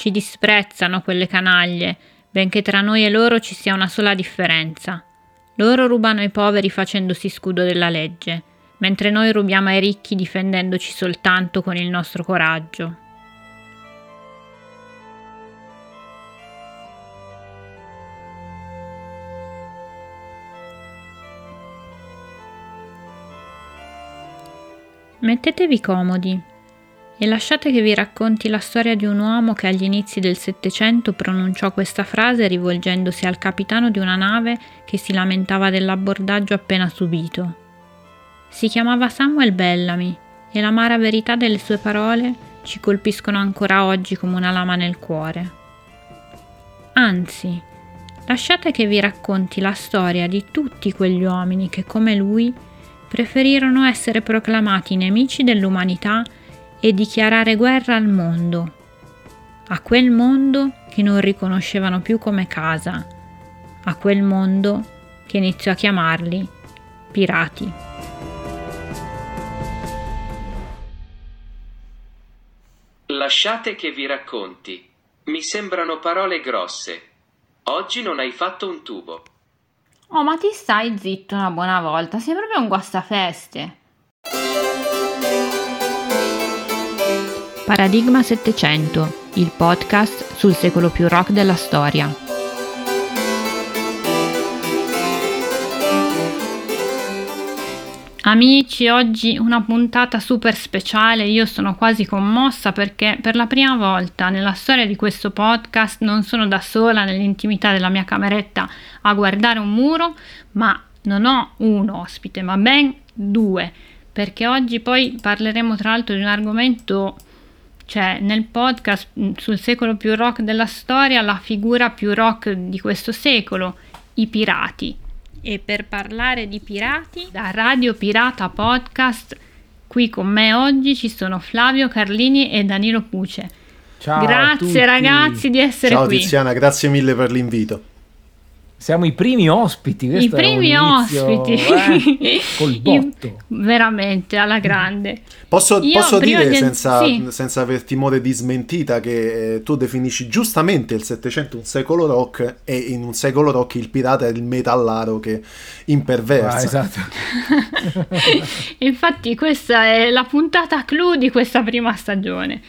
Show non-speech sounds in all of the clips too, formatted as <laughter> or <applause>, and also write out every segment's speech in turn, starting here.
Ci disprezzano quelle canaglie, benché tra noi e loro ci sia una sola differenza. Loro rubano ai poveri facendosi scudo della legge, mentre noi rubiamo ai ricchi difendendoci soltanto con il nostro coraggio. Mettetevi comodi e lasciate che vi racconti la storia di un uomo che agli inizi del Settecento pronunciò questa frase rivolgendosi al capitano di una nave che si lamentava dell'abbordaggio appena subito. Si chiamava Samuel Bellamy e l'amara verità delle sue parole ci colpiscono ancora oggi come una lama nel cuore. Anzi, lasciate che vi racconti la storia di tutti quegli uomini che, come lui, preferirono essere proclamati nemici dell'umanità e dichiarare guerra al mondo, a quel mondo che non riconoscevano più come casa, a quel mondo che iniziò a chiamarli pirati. Lasciate che vi racconti. Mi sembrano parole grosse. Oggi non hai fatto un tubo. Oh, ma ti stai zitto una buona volta, sei proprio un guastafeste. Paradigma 700, il podcast sul secolo più rock della storia. Amici, oggi una puntata super speciale, io sono quasi commossa perché per la prima volta nella storia di questo podcast non sono da sola nell'intimità della mia cameretta a guardare un muro, ma non ho un ospite, ma ben due, perché oggi poi parleremo tra l'altro di un argomento cioè nel podcast mm, sul secolo più rock della storia la figura più rock di questo secolo, i pirati. E per parlare di pirati, da Radio Pirata Podcast, qui con me oggi ci sono Flavio Carlini e Danilo Puce. Ciao grazie ragazzi di essere Ciao, qui. Ciao Tiziana, grazie mille per l'invito. Siamo i primi ospiti. I primi ospiti. Eh, col <laughs> botto. veramente, alla grande. Posso, posso dire, di... senza, sì. senza aver timore di smentita, che eh, tu definisci giustamente il Settecento un secolo rock e in un secolo rock il pirata è il metallaro che imperversa. Ah, esatto. <laughs> Infatti questa è la puntata clou di questa prima stagione.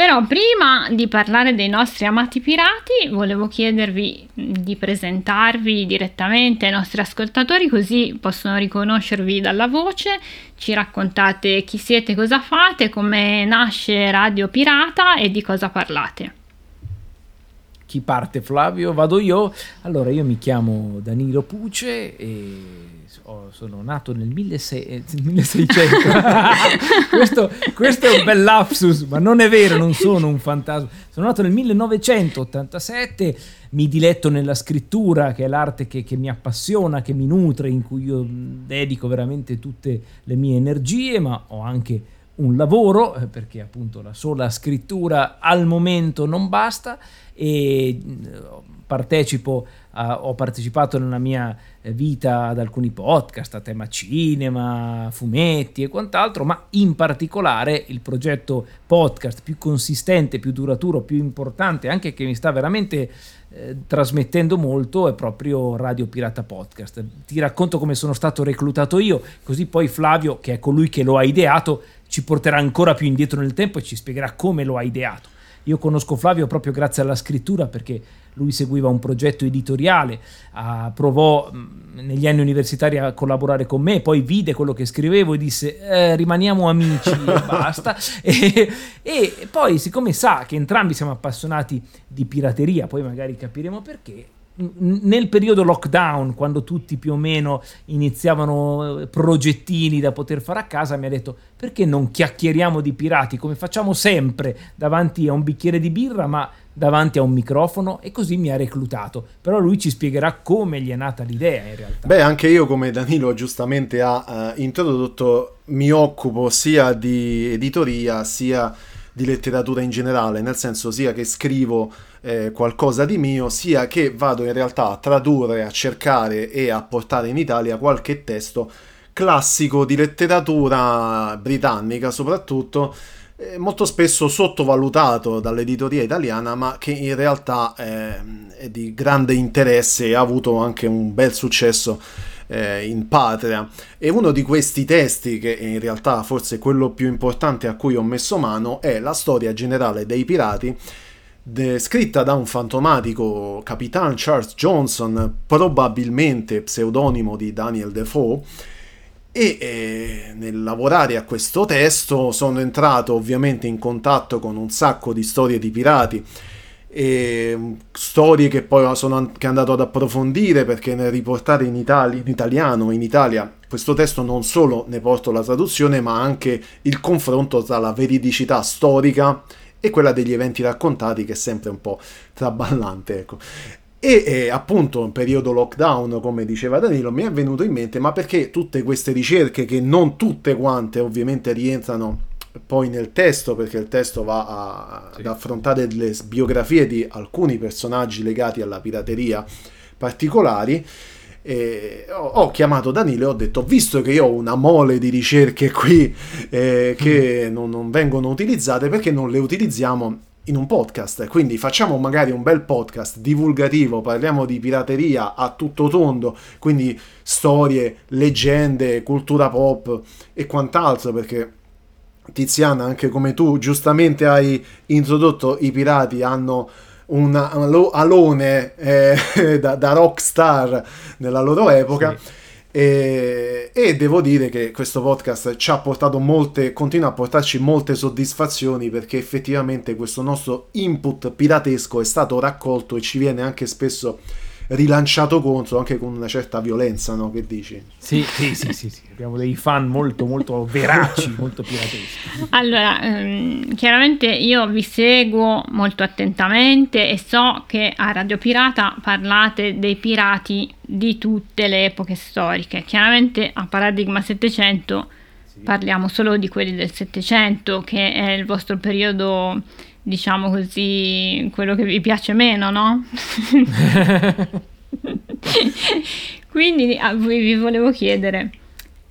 Però prima di parlare dei nostri amati pirati, volevo chiedervi di presentarvi direttamente ai nostri ascoltatori così possono riconoscervi dalla voce, ci raccontate chi siete, cosa fate, come nasce Radio Pirata e di cosa parlate. Chi parte Flavio? Vado io. Allora, io mi chiamo Danilo Puce e sono nato nel 1600. <laughs> questo, questo, è un bel lapsus, ma non è vero, non sono un fantasma. Sono nato nel 1987, mi diletto nella scrittura, che è l'arte che, che mi appassiona, che mi nutre, in cui io dedico veramente tutte le mie energie, ma ho anche un lavoro, eh, perché appunto la sola scrittura al momento non basta e partecipo a, ho partecipato nella mia vita ad alcuni podcast a tema cinema, fumetti e quant'altro, ma in particolare il progetto podcast più consistente, più duraturo, più importante, anche che mi sta veramente eh, trasmettendo molto è proprio Radio Pirata Podcast. Ti racconto come sono stato reclutato io, così poi Flavio, che è colui che lo ha ideato, ci porterà ancora più indietro nel tempo e ci spiegherà come lo ha ideato. Io conosco Flavio proprio grazie alla scrittura perché lui seguiva un progetto editoriale, uh, provò mh, negli anni universitari a collaborare con me, poi vide quello che scrivevo e disse eh, rimaniamo amici e <laughs> basta. E, e poi siccome sa che entrambi siamo appassionati di pirateria, poi magari capiremo perché, nel periodo lockdown, quando tutti più o meno iniziavano eh, progettini da poter fare a casa, mi ha detto perché non chiacchieriamo di pirati come facciamo sempre davanti a un bicchiere di birra, ma davanti a un microfono e così mi ha reclutato. Però lui ci spiegherà come gli è nata l'idea in realtà. Beh, anche io come Danilo giustamente ha uh, introdotto, mi occupo sia di editoria sia di letteratura in generale, nel senso sia che scrivo eh, qualcosa di mio, sia che vado in realtà a tradurre, a cercare e a portare in Italia qualche testo classico di letteratura britannica soprattutto, molto spesso sottovalutato dall'editoria italiana, ma che in realtà eh, è di grande interesse e ha avuto anche un bel successo eh, in patria. E uno di questi testi, che in realtà forse è quello più importante a cui ho messo mano, è la storia generale dei pirati scritta da un fantomatico Capitan Charles Johnson, probabilmente pseudonimo di Daniel Defoe. E eh, nel lavorare a questo testo sono entrato ovviamente in contatto con un sacco di storie di pirati e mm, storie che poi sono anche andato ad approfondire perché nel riportare in, Itali- in italiano in Italia questo testo non solo ne porto la traduzione ma anche il confronto tra la veridicità storica e quella degli eventi raccontati che è sempre un po' traballante, ecco. E eh, appunto in periodo lockdown, come diceva Danilo, mi è venuto in mente, ma perché tutte queste ricerche, che non tutte quante ovviamente rientrano poi nel testo, perché il testo va a, sì. ad affrontare le biografie di alcuni personaggi legati alla pirateria particolari, eh, ho, ho, chiamato Danilo e ho detto, visto che io ho una mole di ricerche qui eh, che mm. non, non, vengono utilizzate, perché non le utilizziamo in un podcast? Quindi facciamo magari un bel podcast divulgativo, parliamo di pirateria a tutto tondo, quindi storie, leggende, cultura pop e quant'altro, perché Tiziana, anche come tu giustamente hai introdotto, i pirati hanno un alone eh, <laughs> da, da rockstar nella loro epoca. Sì. E, e, devo dire che questo podcast ci ha portato molte, continua a portarci molte soddisfazioni perché effettivamente questo nostro input piratesco è stato raccolto e ci viene anche spesso rilanciato contro anche con una certa violenza, no? Che dici? Sì, sì, sì, sì, sì. abbiamo dei fan molto, molto veraci, <laughs> molto pirateschi. Allora, ehm, chiaramente io vi seguo molto attentamente e so che a Radio Pirata parlate dei pirati di tutte le epoche storiche. Chiaramente a Paradigma 700 sì. parliamo solo di quelli del 700, che è il vostro periodo diciamo così, quello che vi piace meno, no? <laughs> Quindi a voi vi volevo chiedere,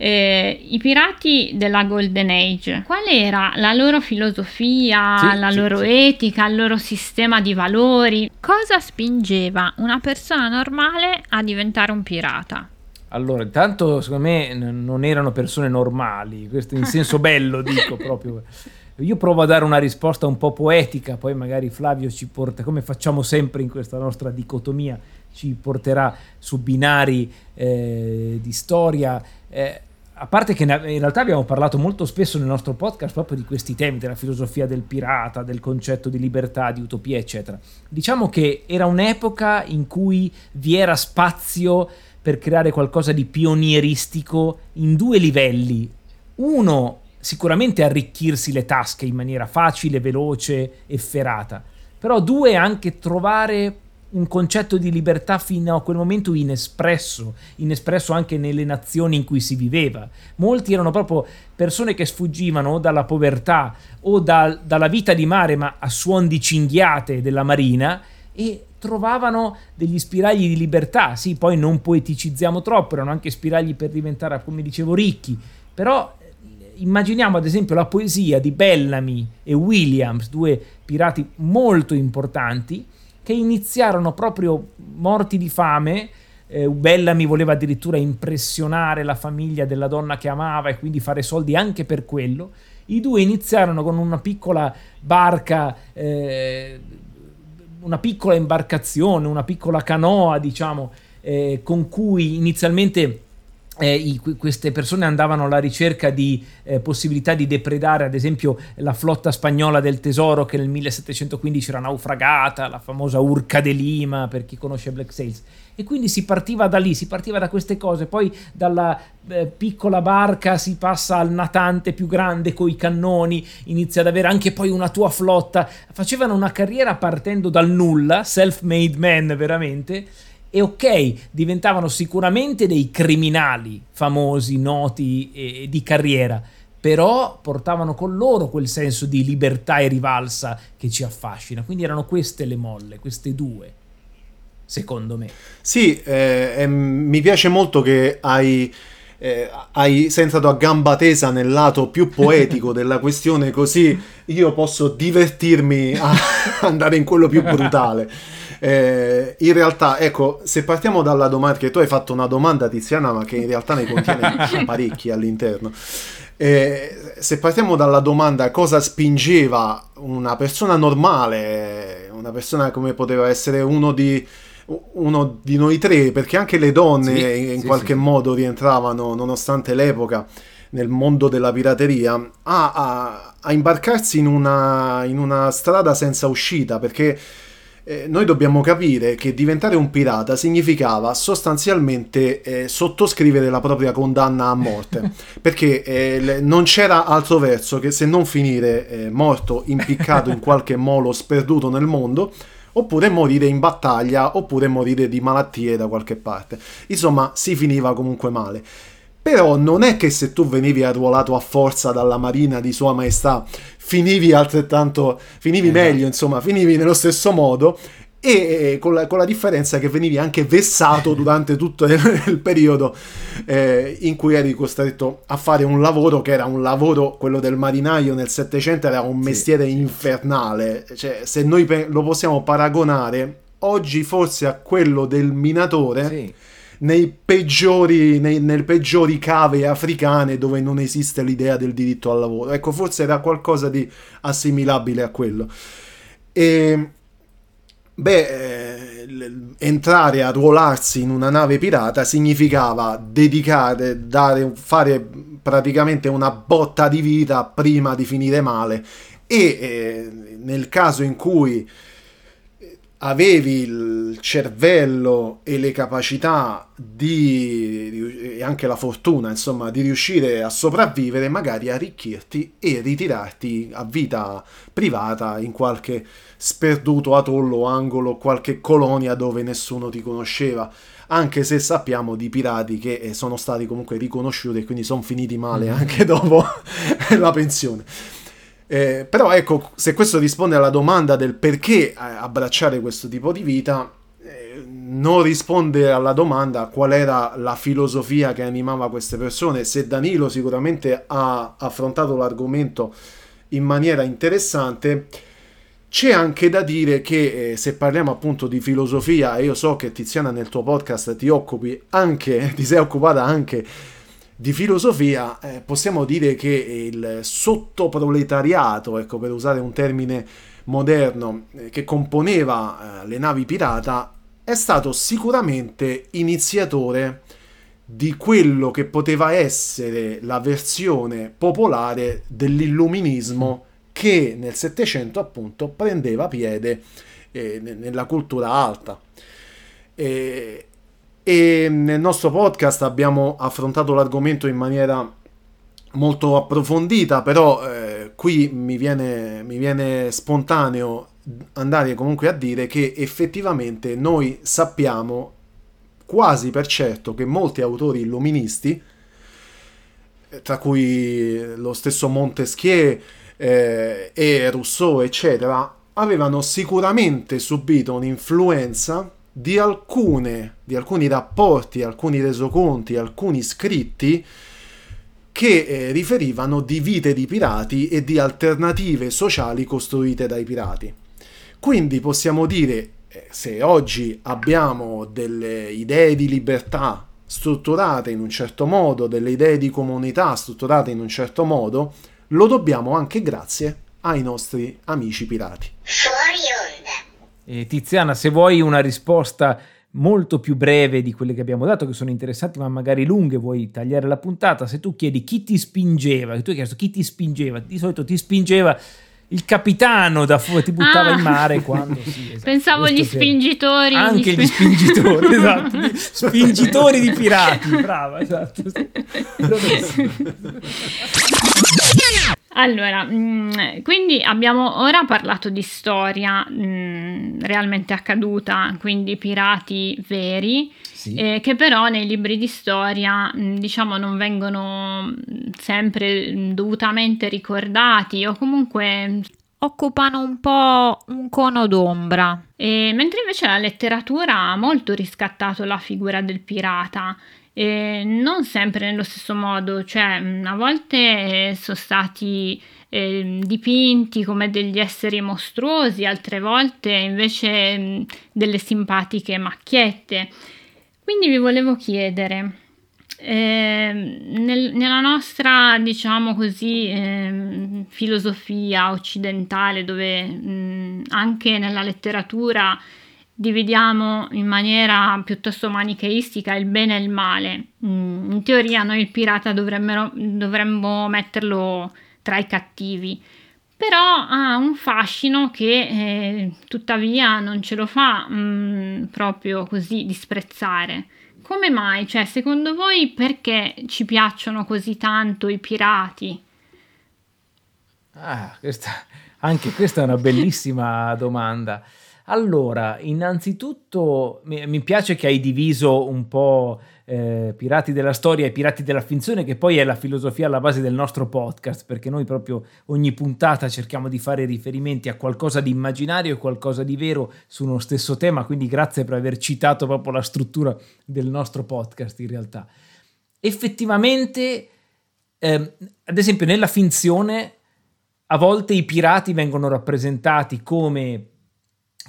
eh, i pirati della Golden Age, qual era la loro filosofia, sì, la sì, loro sì. etica, il loro sistema di valori? Cosa spingeva una persona normale a diventare un pirata? Allora, intanto secondo me n- non erano persone normali, questo in senso bello <laughs> dico proprio. Io provo a dare una risposta un po' poetica, poi magari Flavio ci porta, come facciamo sempre in questa nostra dicotomia, ci porterà su binari eh, di storia. Eh, a parte che in realtà abbiamo parlato molto spesso nel nostro podcast proprio di questi temi, della filosofia del pirata, del concetto di libertà, di utopia, eccetera. Diciamo che era un'epoca in cui vi era spazio per creare qualcosa di pionieristico in due livelli. Uno, sicuramente arricchirsi le tasche in maniera facile, veloce, efferata, però due anche trovare un concetto di libertà fino a quel momento inespresso, inespresso anche nelle nazioni in cui si viveva. Molti erano proprio persone che sfuggivano dalla povertà o da, dalla vita di mare, ma a suon di cinghiate della marina, e trovavano degli spiragli di libertà. Sì, poi non poeticizziamo troppo, erano anche spiragli per diventare, come dicevo, ricchi, però immaginiamo ad esempio la poesia di Bellamy e Williams, due pirati molto importanti, che iniziarono proprio morti di fame. Eh, Bellamy voleva addirittura impressionare la famiglia della donna che amava e quindi fare soldi anche per quello. I due iniziarono con una piccola barca, eh, una piccola imbarcazione, una piccola canoa, diciamo, eh, con cui inizialmente eh, i, queste persone andavano alla ricerca di eh, possibilità di depredare, ad esempio, la flotta spagnola del tesoro che nel 1715 era naufragata, la famosa Urca de Lima, per chi conosce Black Sails. E quindi si partiva da lì, si partiva da queste cose, poi dalla eh, piccola barca si passa al natante più grande con i cannoni, inizia ad avere anche poi una tua flotta. Facevano una carriera partendo dal nulla, self-made man veramente e ok, diventavano sicuramente dei criminali famosi, noti e, e di carriera, però portavano con loro quel senso di libertà e rivalsa che ci affascina. Quindi erano queste le molle, queste due, secondo me. Sì, eh, eh, mi piace molto che hai, eh, hai sei entrato a gamba tesa nel lato più poetico <laughs> della questione, così io posso divertirmi a <laughs> andare in quello più brutale. Eh, in realtà, ecco, se partiamo dalla domanda, che tu hai fatto una domanda Tiziana, ma che in realtà ne contiene <laughs> parecchi all'interno. Eh, se partiamo dalla domanda cosa spingeva una persona normale, una persona come poteva essere uno di, uno di noi tre, perché anche le donne sì, in sì, qualche sì. modo rientravano, nonostante l'epoca, nel mondo della pirateria, a, a, a imbarcarsi in una, in una strada senza uscita, perché eh, noi dobbiamo capire che diventare un pirata significava sostanzialmente eh, sottoscrivere la propria condanna a morte, <laughs> perché eh, le, non c'era altro verso che se non finire eh, morto, impiccato in qualche molo sperduto nel mondo, oppure morire in battaglia, oppure morire di malattie da qualche parte. Insomma, si finiva comunque male. Però non è che se tu venivi arruolato a forza dalla marina di Sua Maestà finivi altrettanto, finivi esatto. meglio, insomma, finivi nello stesso modo e con la, con la, differenza che venivi anche vessato durante tutto il, il periodo eh, in cui eri costretto a fare un lavoro che era un lavoro, quello del marinaio nel Settecento era un mestiere sì. infernale, cioè se noi lo possiamo paragonare oggi forse a quello del minatore. Sì nei peggiori, nei, nelle peggiori cave africane dove non esiste l'idea del diritto al lavoro. Ecco, forse era qualcosa di assimilabile a quello. E, beh, eh, entrare a ruolarsi in una nave pirata significava dedicare, dare, fare praticamente una botta di vita prima di finire male e eh, nel caso in cui avevi il cervello e le capacità di, e anche la fortuna, insomma, di riuscire a sopravvivere, magari arricchirti e ritirarti a vita privata in qualche sperduto atollo, angolo, qualche colonia dove nessuno ti conosceva. Anche se sappiamo di pirati che eh, sono stati comunque riconosciuti e quindi sono finiti male mm. anche dopo <laughs> la pensione. Eh, però ecco, se questo risponde alla domanda del perché eh, abbracciare questo tipo di vita, eh, non risponde alla domanda qual era la filosofia che animava queste persone. Se Danilo sicuramente ha affrontato l'argomento in maniera interessante, c'è anche da dire che eh, se parliamo appunto di filosofia, e io so che Tiziana nel tuo podcast ti occupi anche, <laughs> ti sei occupata anche di filosofia, eh, possiamo dire che il sottoproletariato, ecco per usare un termine moderno, eh, che componeva eh, le navi pirata, è stato sicuramente iniziatore di quello che poteva essere la versione popolare dell'illuminismo che nel Settecento appunto prendeva piede eh, nella cultura alta. E nel nostro podcast abbiamo affrontato l'argomento in maniera molto approfondita, però eh, qui mi viene, mi viene spontaneo andare comunque a dire che effettivamente noi sappiamo quasi per certo che molti autori illuministi, tra cui lo stesso Montesquieu eh, e Rousseau, eccetera, avevano sicuramente subito un'influenza di, alcune, di alcuni rapporti, alcuni resoconti, alcuni scritti che eh, riferivano di vite di pirati e di alternative sociali costruite dai pirati. Quindi possiamo dire, eh, se oggi abbiamo delle idee di libertà strutturate in un certo modo, delle idee di comunità strutturate in un certo modo, lo dobbiamo anche grazie ai nostri amici pirati. Fuori onda. E Tiziana, se vuoi una risposta molto più breve di quelle che abbiamo dato, che sono interessanti, ma magari lunghe, vuoi tagliare la puntata, se tu chiedi chi ti spingeva, tu hai chiesto chi ti spingeva, di solito ti spingeva il capitano da fuori ti buttava Ah. in mare quando sì, <laughs> esatto. Pensavo gli spingitori. anche gli spingitori <laughs> esatto gli spingitori di pirati brava esatto <laughs> Allora, mm, quindi abbiamo ora parlato di storia mm, realmente accaduta, quindi pirati veri, sì. eh, che però nei libri di storia, mm, diciamo, non vengono sempre dovutamente ricordati o comunque Occupano un po' un cono d'ombra. E mentre invece la letteratura ha molto riscattato la figura del pirata, e non sempre nello stesso modo, cioè a volte eh, sono stati eh, dipinti come degli esseri mostruosi, altre volte invece mh, delle simpatiche macchiette. Quindi vi volevo chiedere, ehm, nel- nella nostra, diciamo così, ehm, filosofia occidentale, dove mh, anche nella letteratura dividiamo in maniera piuttosto manicheistica il bene e il male, mh, in teoria noi il pirata dovremmo, metterlo tra i cattivi. Però ha un fascino che eh, tuttavia non ce lo fa mh, proprio così disprezzare. Come mai? Cioè, secondo voi perché ci piacciono così tanto i pirati? Ah, questa, anche questa è una bellissima domanda. Allora, innanzitutto mi, piace che hai diviso un po' eh, Pirati della storia e Pirati della finzione, che poi è la filosofia alla base del nostro podcast, perché noi proprio ogni puntata cerchiamo di fare riferimenti a qualcosa di immaginario e qualcosa di vero su uno stesso tema, quindi grazie per aver citato proprio la struttura del nostro podcast in realtà. Effettivamente, ehm, ad esempio, nella finzione a volte i pirati vengono rappresentati come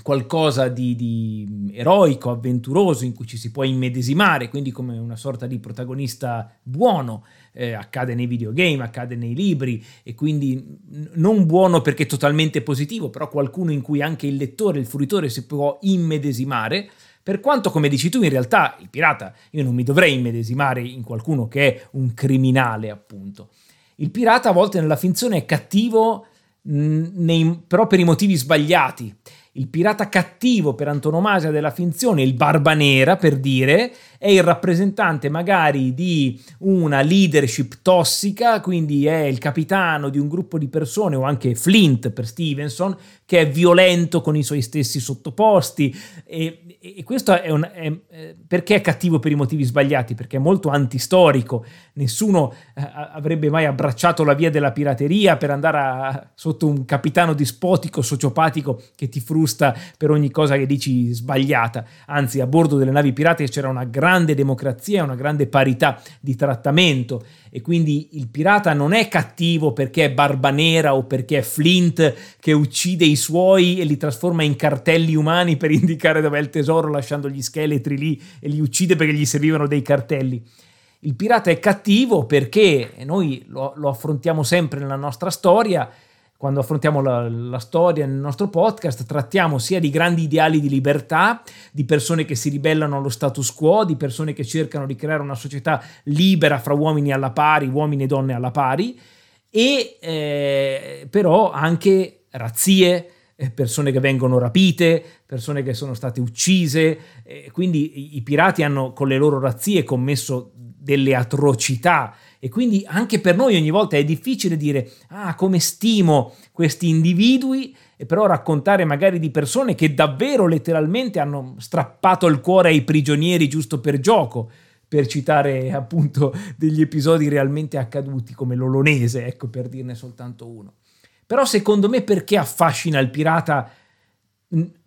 qualcosa di, di eroico, avventuroso, in cui ci si può immedesimare, quindi come una sorta di protagonista buono. Eh, accade nei videogame, accade nei libri, e quindi non buono perché totalmente positivo, però qualcuno in cui anche il lettore, il fruitore si può immedesimare. Per quanto, come dici tu, in realtà il pirata, io non mi dovrei immedesimare in qualcuno che è un criminale, appunto. Il pirata a volte nella finzione è cattivo mh, nei, però per i motivi sbagliati. Il pirata cattivo per antonomasia della finzione, il Barba Nera per dire, è il rappresentante magari di una leadership tossica, quindi è il capitano di un gruppo di persone o anche Flint per Stevenson, che è violento con i suoi stessi sottoposti. E, e questo è, un, è perché è cattivo per i motivi sbagliati, perché è molto antistorico, nessuno eh, avrebbe mai abbracciato la via della pirateria per andare a, sotto un capitano dispotico, sociopatico che ti frusta per ogni cosa che dici sbagliata, anzi a bordo delle navi pirate c'era una grande democrazia, una grande parità di trattamento e quindi il pirata non è cattivo perché è barba nera o perché è Flint che uccide i suoi e li trasforma in cartelli umani per <laughs> indicare dov'è il tesoro lasciando gli scheletri lì e li uccide perché gli servivano dei cartelli. Il pirata è cattivo perché e noi lo, lo affrontiamo sempre nella nostra storia quando affrontiamo la, la, storia nel nostro podcast, trattiamo sia di grandi ideali di libertà, di persone che si ribellano allo status quo, di persone che cercano di creare una società libera fra uomini alla pari, uomini e donne alla pari, e eh, però anche razzie, eh, persone che vengono rapite, persone che sono state uccise, eh, quindi i, i pirati hanno con le loro razzie commesso delle atrocità e quindi anche per noi ogni volta è difficile dire ah come stimo questi individui e però raccontare magari di persone che davvero letteralmente hanno strappato il cuore ai prigionieri giusto per gioco per citare appunto degli episodi realmente accaduti come l'Olonese ecco per dirne soltanto uno. Però secondo me perché affascina il pirata?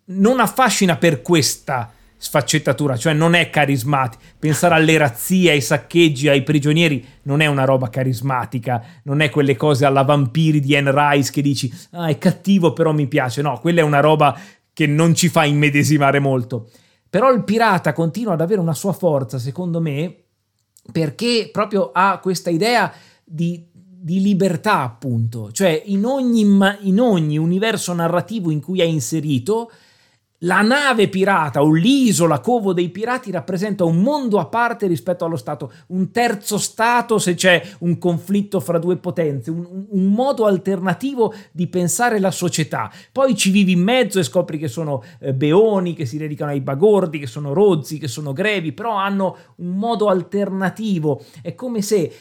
Non affascina per questa sfaccettatura, cioè non è carismatico. Pensare alle razzie, ai saccheggi, ai prigionieri non è una roba carismatica, non è quelle cose alla vampiri di Anne Rice che dici ah è cattivo però mi piace, no, quella è una roba che non ci fa immedesimare molto. Però il pirata continua ad avere una sua forza, secondo me, perché proprio ha questa idea di di libertà, appunto. Cioè, in ogni, in ogni universo narrativo in cui è inserito, la nave pirata o l'isola covo dei pirati rappresenta un mondo a parte rispetto allo Stato, un terzo Stato se c'è un conflitto fra due potenze, un, un, modo alternativo di pensare la società. Poi ci vivi in mezzo e scopri che sono eh, beoni, che si dedicano ai bagordi, che sono rozzi, che sono grevi, però hanno un modo alternativo. È come se,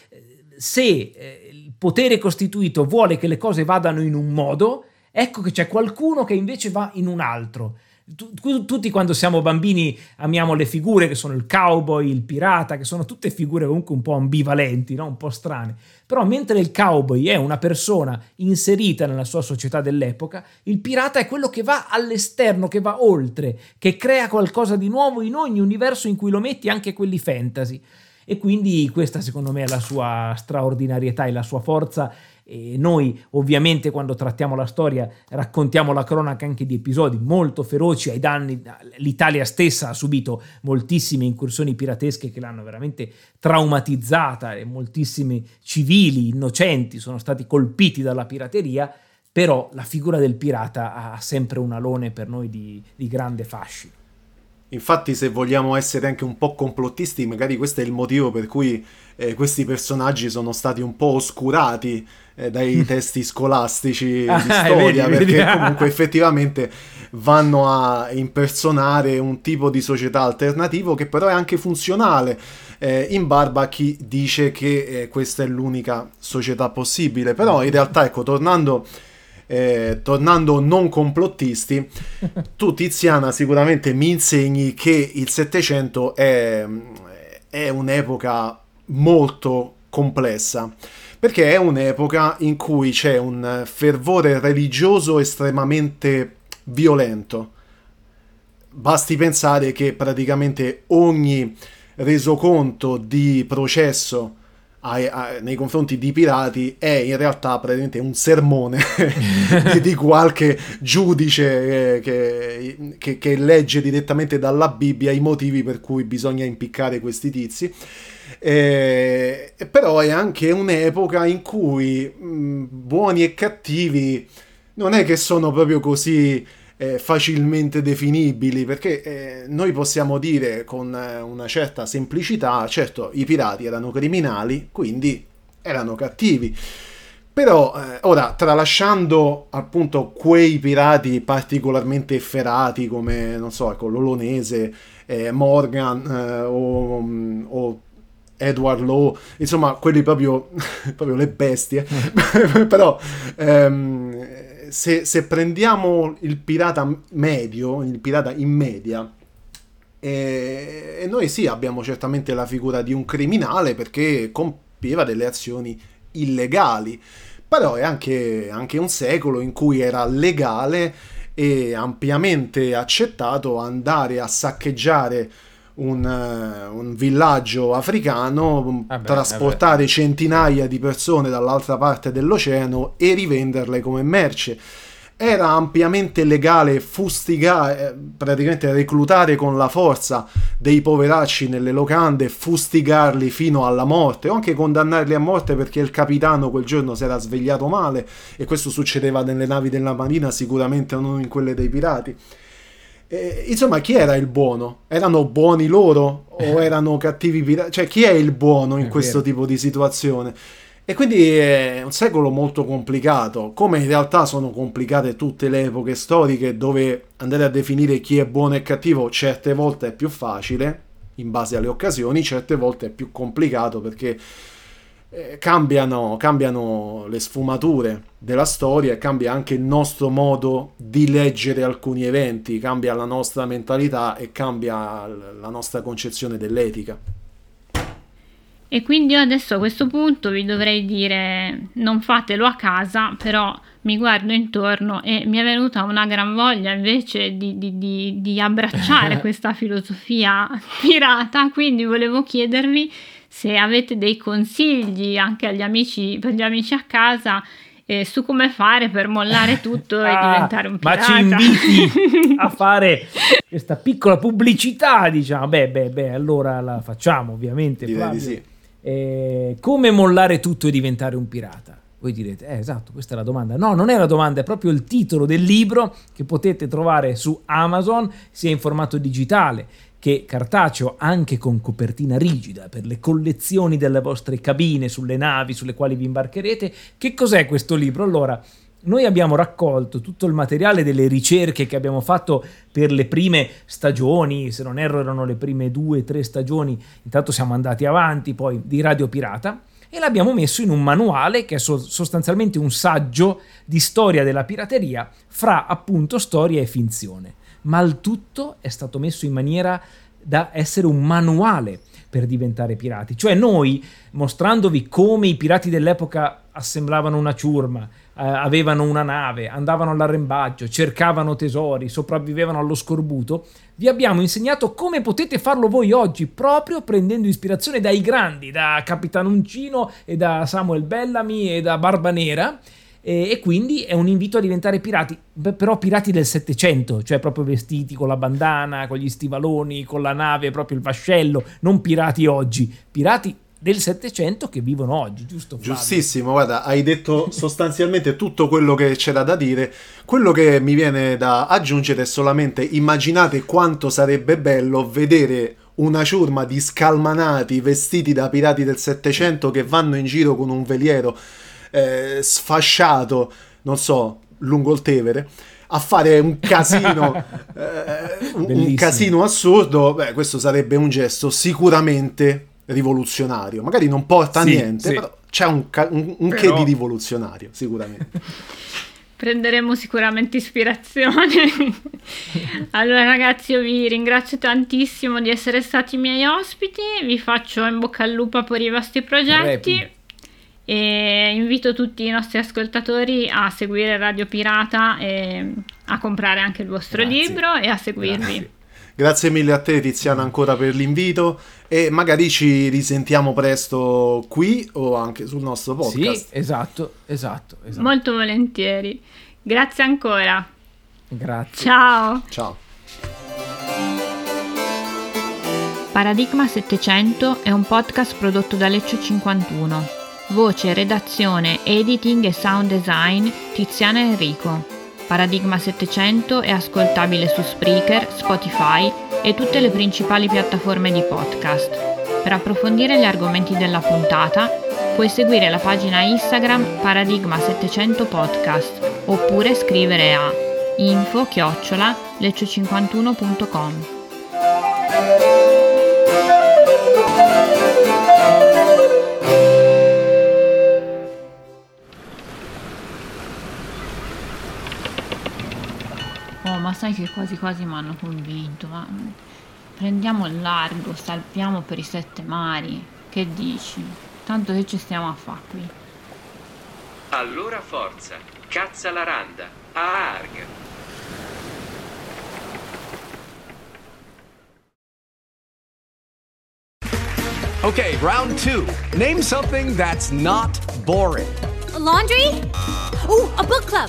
se eh, il potere costituito vuole che le cose vadano in un modo, ecco che c'è qualcuno che invece va in un altro tutti quando siamo bambini amiamo le figure che sono il cowboy, il pirata, che sono tutte figure comunque un po' ambivalenti, no? un po' strane. Però mentre il cowboy è una persona inserita nella sua società dell'epoca, il pirata è quello che va all'esterno, che va oltre, che crea qualcosa di nuovo in ogni universo in cui lo metti, anche quelli fantasy. E quindi questa secondo me è la sua straordinarietà e la sua forza. E noi ovviamente quando trattiamo la storia raccontiamo la cronaca anche di episodi molto feroci. Ai danni, l'Italia stessa ha subito moltissime incursioni piratesche che l'hanno veramente traumatizzata e moltissimi civili innocenti sono stati colpiti dalla pirateria, però la figura del pirata ha sempre un alone per noi di, di grande fascino. Infatti, se vogliamo essere anche un po' complottisti, magari questo è il motivo per cui eh, questi personaggi sono stati un po' oscurati eh, dai <laughs> testi scolastici ah, di storia, vedi, perché vedi. comunque effettivamente vanno a impersonare un tipo di società alternativo che però è anche funzionale, eh, in barba a chi dice che eh, questa è l'unica società possibile. Però in realtà, ecco, tornando... Eh, tornando non complottisti, <laughs> tu Tiziana sicuramente mi insegni che il Settecento è, è un'epoca molto complessa perché è un'epoca in cui c'è un fervore religioso estremamente violento. Basti pensare che praticamente ogni resoconto di processo ai, ai, nei confronti di pirati è in realtà praticamente un sermone <laughs> di, di, qualche giudice eh, che, che, che legge direttamente dalla Bibbia i motivi per cui bisogna impiccare questi tizi. Eh, però è anche un'epoca in cui mh, buoni e cattivi non è che sono proprio così eh, facilmente definibili, perché eh, noi possiamo dire con eh, una certa semplicità, certo i pirati erano criminali, quindi erano cattivi. Però eh, ora, tralasciando appunto quei pirati particolarmente efferati come, non so, ecco, l'Olonese, eh, Morgan eh, o, o Edward Law, insomma, quelli proprio, <laughs> proprio le bestie. <laughs> Però ehm, se, se, prendiamo il pirata medio, il pirata in media, e, e noi sì, abbiamo certamente la figura di un criminale perché compieva delle azioni illegali, però è anche, anche un secolo in cui era legale e ampiamente accettato andare a saccheggiare un, uh, un villaggio africano, vabbè, trasportare vabbè. centinaia di persone dall'altra parte dell'oceano e rivenderle come merce. Era ampiamente legale fustigare, eh, praticamente reclutare con la forza dei poveracci nelle locande, fustigarli fino alla morte o anche condannarli a morte perché il capitano quel giorno si era svegliato male e questo succedeva nelle navi della marina, sicuramente non in quelle dei pirati. Eh, insomma, chi era il buono? Erano buoni loro o erano cattivi pirati? Cioè, chi è il buono in è questo vero. tipo di situazione? E quindi è un secolo molto complicato, come in realtà sono complicate tutte le epoche storiche dove andare a definire chi è buono e cattivo certe volte è più facile, in base alle occasioni, certe volte è più complicato perché eh, cambiano, cambiano le sfumature della storia e cambia anche il nostro modo di leggere alcuni eventi, cambia la nostra mentalità e cambia la nostra concezione dell'etica. E quindi io adesso a questo punto vi dovrei dire non fatelo a casa, però mi guardo intorno e mi è venuta una gran voglia invece di, di, di, di abbracciare <laughs> questa filosofia pirata, quindi volevo chiedervi se avete dei consigli anche agli amici, per gli amici a casa eh, su come fare per mollare tutto <laughs> ah, e diventare un pirata. Ma ci inviti <laughs> a fare questa piccola pubblicità, diciamo. Beh, beh, beh, allora la facciamo ovviamente. Di sì. Eh, come mollare tutto e diventare un pirata? Voi direte, eh, esatto, questa è la domanda. No, non è la domanda, è proprio il titolo del libro che potete trovare su Amazon, sia in formato digitale che cartaceo, anche con copertina rigida per le collezioni delle vostre cabine sulle navi sulle quali vi imbarcherete. Che cos'è questo libro? Allora, noi abbiamo raccolto tutto il materiale delle ricerche che abbiamo fatto per le prime stagioni, se non erro erano le prime due tre stagioni, intanto siamo andati avanti poi di Radio Pirata e l'abbiamo messo in un manuale che è sostanzialmente un saggio di storia della pirateria fra appunto storia e finzione. Ma il tutto è stato messo in maniera da essere un manuale per diventare pirati. Cioè noi, mostrandovi come i pirati dell'epoca assemblavano una ciurma, eh, avevano una nave, andavano all'arrembaggio, cercavano tesori, sopravvivevano allo scorbuto, vi abbiamo insegnato come potete farlo voi oggi, proprio prendendo ispirazione dai grandi, da Capitan Uncino e da Samuel Bellamy e da Barba Nera. E, e quindi è un invito a diventare pirati, Beh, però pirati del Settecento, cioè proprio vestiti con la bandana, con gli stivaloni, con la nave, proprio il vascello, non pirati oggi, pirati del Settecento che vivono oggi, giusto? Flavio? Giustissimo, guarda, hai detto <laughs> sostanzialmente tutto quello che c'era da dire. Quello che mi viene da aggiungere è solamente immaginate quanto sarebbe bello vedere una ciurma di scalmanati vestiti da pirati del Settecento che vanno in giro con un veliero eh, sfasciato, non so, lungo il Tevere a fare un casino, <laughs> eh, un, casino assurdo, beh, questo sarebbe un gesto sicuramente rivoluzionario. Magari non porta a niente, sì. però c'è un, un, un però... che di rivoluzionario, sicuramente. <laughs> Prenderemo sicuramente ispirazione. <laughs> allora ragazzi, io vi ringrazio tantissimo di essere stati i miei ospiti, vi faccio in bocca al lupo per i vostri progetti. Repi. E invito tutti i nostri ascoltatori a seguire Radio Pirata e a comprare anche il vostro Grazie. libro e a seguirvi. Grazie. Grazie mille a te Tiziana ancora per l'invito e magari ci risentiamo presto qui o anche sul nostro podcast. Sì, esatto, esatto, esatto. Molto volentieri. Grazie ancora. Grazie. Ciao. Ciao. Paradigma 700 è un podcast prodotto da Leccio 51. Voce, redazione, editing e sound design Tiziana Enrico. Paradigma 700 è ascoltabile su Spreaker, Spotify e tutte le principali piattaforme di podcast. Per approfondire gli argomenti della puntata, puoi seguire la pagina Instagram Paradigma 700 Podcast oppure scrivere a info-leccio51.com. ma sai che quasi quasi mi hanno convinto, ma prendiamo il largo, salpiamo per i sette mari. Che dici? Tanto che ci stiamo a fare qui. Allora forza, cazza la randa, a arg. Okay, round two. Name something that's not boring. A laundry? Ooh, a book club.